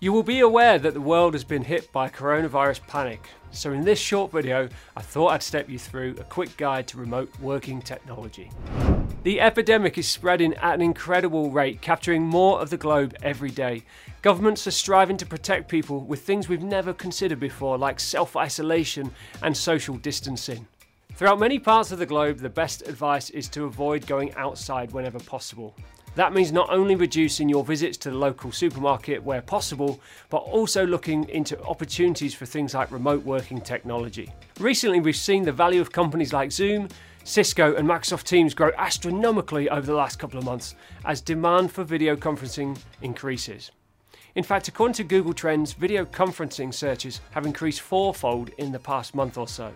You will be aware that the world has been hit by coronavirus panic, so in this short video, I thought I'd step you through a quick guide to remote working technology. The epidemic is spreading at an incredible rate, capturing more of the globe every day. Governments are striving to protect people with things we've never considered before, like self isolation and social distancing. Throughout many parts of the globe, the best advice is to avoid going outside whenever possible. That means not only reducing your visits to the local supermarket where possible, but also looking into opportunities for things like remote working technology. Recently, we've seen the value of companies like Zoom, Cisco, and Microsoft Teams grow astronomically over the last couple of months as demand for video conferencing increases. In fact, according to Google Trends, video conferencing searches have increased fourfold in the past month or so.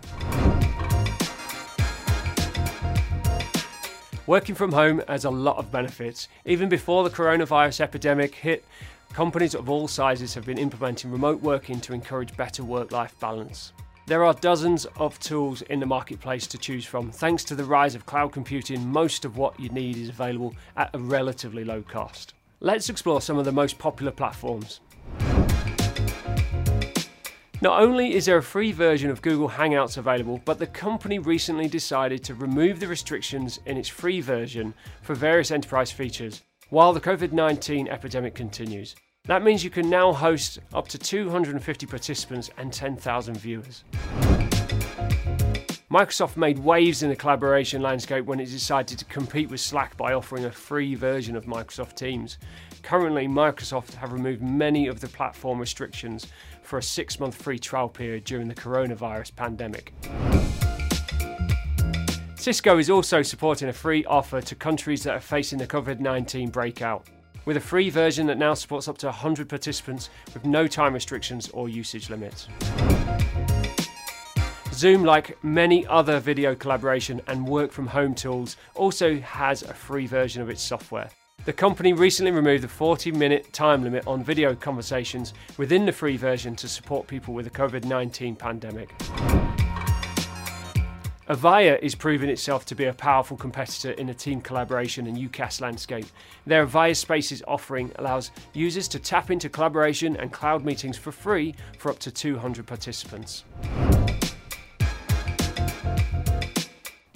Working from home has a lot of benefits. Even before the coronavirus epidemic hit, companies of all sizes have been implementing remote working to encourage better work life balance. There are dozens of tools in the marketplace to choose from. Thanks to the rise of cloud computing, most of what you need is available at a relatively low cost. Let's explore some of the most popular platforms. Not only is there a free version of Google Hangouts available, but the company recently decided to remove the restrictions in its free version for various enterprise features while the COVID 19 epidemic continues. That means you can now host up to 250 participants and 10,000 viewers. Microsoft made waves in the collaboration landscape when it decided to compete with Slack by offering a free version of Microsoft Teams. Currently, Microsoft have removed many of the platform restrictions for a six month free trial period during the coronavirus pandemic. Cisco is also supporting a free offer to countries that are facing the COVID 19 breakout, with a free version that now supports up to 100 participants with no time restrictions or usage limits. Zoom, like many other video collaboration and work from home tools, also has a free version of its software. The company recently removed the 40 minute time limit on video conversations within the free version to support people with the COVID 19 pandemic. Avaya is proving itself to be a powerful competitor in the team collaboration and UCaaS landscape. Their Avaya Spaces offering allows users to tap into collaboration and cloud meetings for free for up to 200 participants.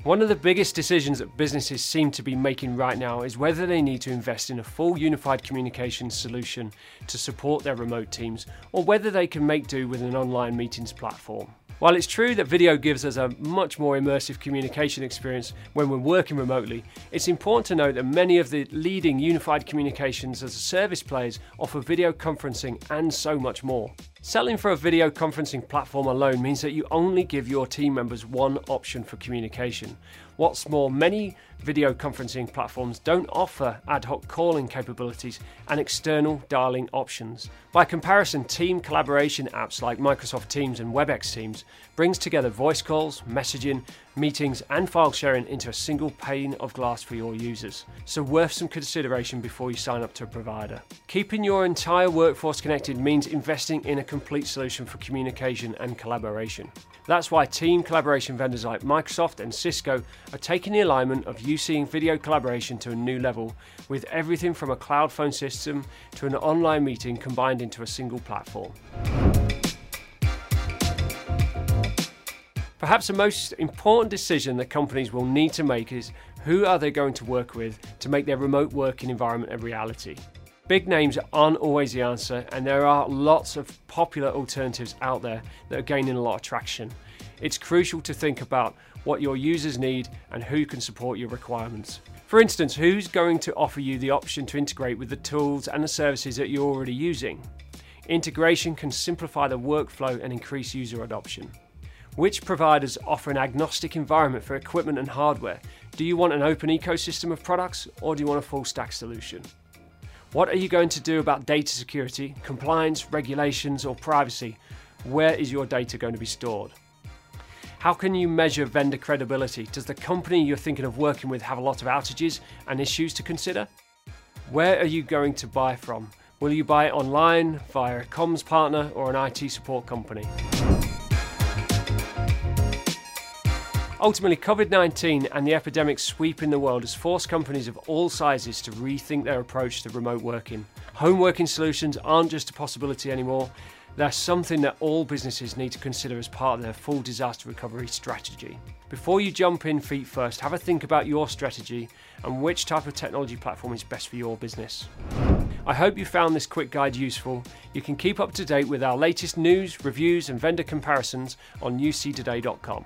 One of the biggest decisions that businesses seem to be making right now is whether they need to invest in a full unified communications solution to support their remote teams or whether they can make do with an online meetings platform. While it's true that video gives us a much more immersive communication experience when we're working remotely, it's important to note that many of the leading unified communications as a service players offer video conferencing and so much more. Selling for a video conferencing platform alone means that you only give your team members one option for communication. What's more, many video conferencing platforms don't offer ad hoc calling capabilities and external dialing options. By comparison, team collaboration apps like Microsoft Teams and WebEx Teams brings together voice calls, messaging, meetings, and file sharing into a single pane of glass for your users. So worth some consideration before you sign up to a provider. Keeping your entire workforce connected means investing in a complete solution for communication and collaboration. That's why team collaboration vendors like Microsoft and Cisco are taking the alignment of UC video collaboration to a new level, with everything from a cloud phone system to an online meeting combined into a single platform. Perhaps the most important decision that companies will need to make is who are they going to work with to make their remote working environment a reality? Big names aren't always the answer, and there are lots of popular alternatives out there that are gaining a lot of traction. It's crucial to think about what your users need and who can support your requirements. For instance, who's going to offer you the option to integrate with the tools and the services that you're already using? Integration can simplify the workflow and increase user adoption. Which providers offer an agnostic environment for equipment and hardware? Do you want an open ecosystem of products or do you want a full stack solution? What are you going to do about data security, compliance, regulations, or privacy? Where is your data going to be stored? How can you measure vendor credibility? Does the company you're thinking of working with have a lot of outages and issues to consider? Where are you going to buy from? Will you buy online, via a comms partner, or an IT support company? Ultimately, COVID 19 and the epidemic sweeping the world has forced companies of all sizes to rethink their approach to remote working. Home working solutions aren't just a possibility anymore, they're something that all businesses need to consider as part of their full disaster recovery strategy. Before you jump in feet first, have a think about your strategy and which type of technology platform is best for your business. I hope you found this quick guide useful. You can keep up to date with our latest news, reviews, and vendor comparisons on uctoday.com.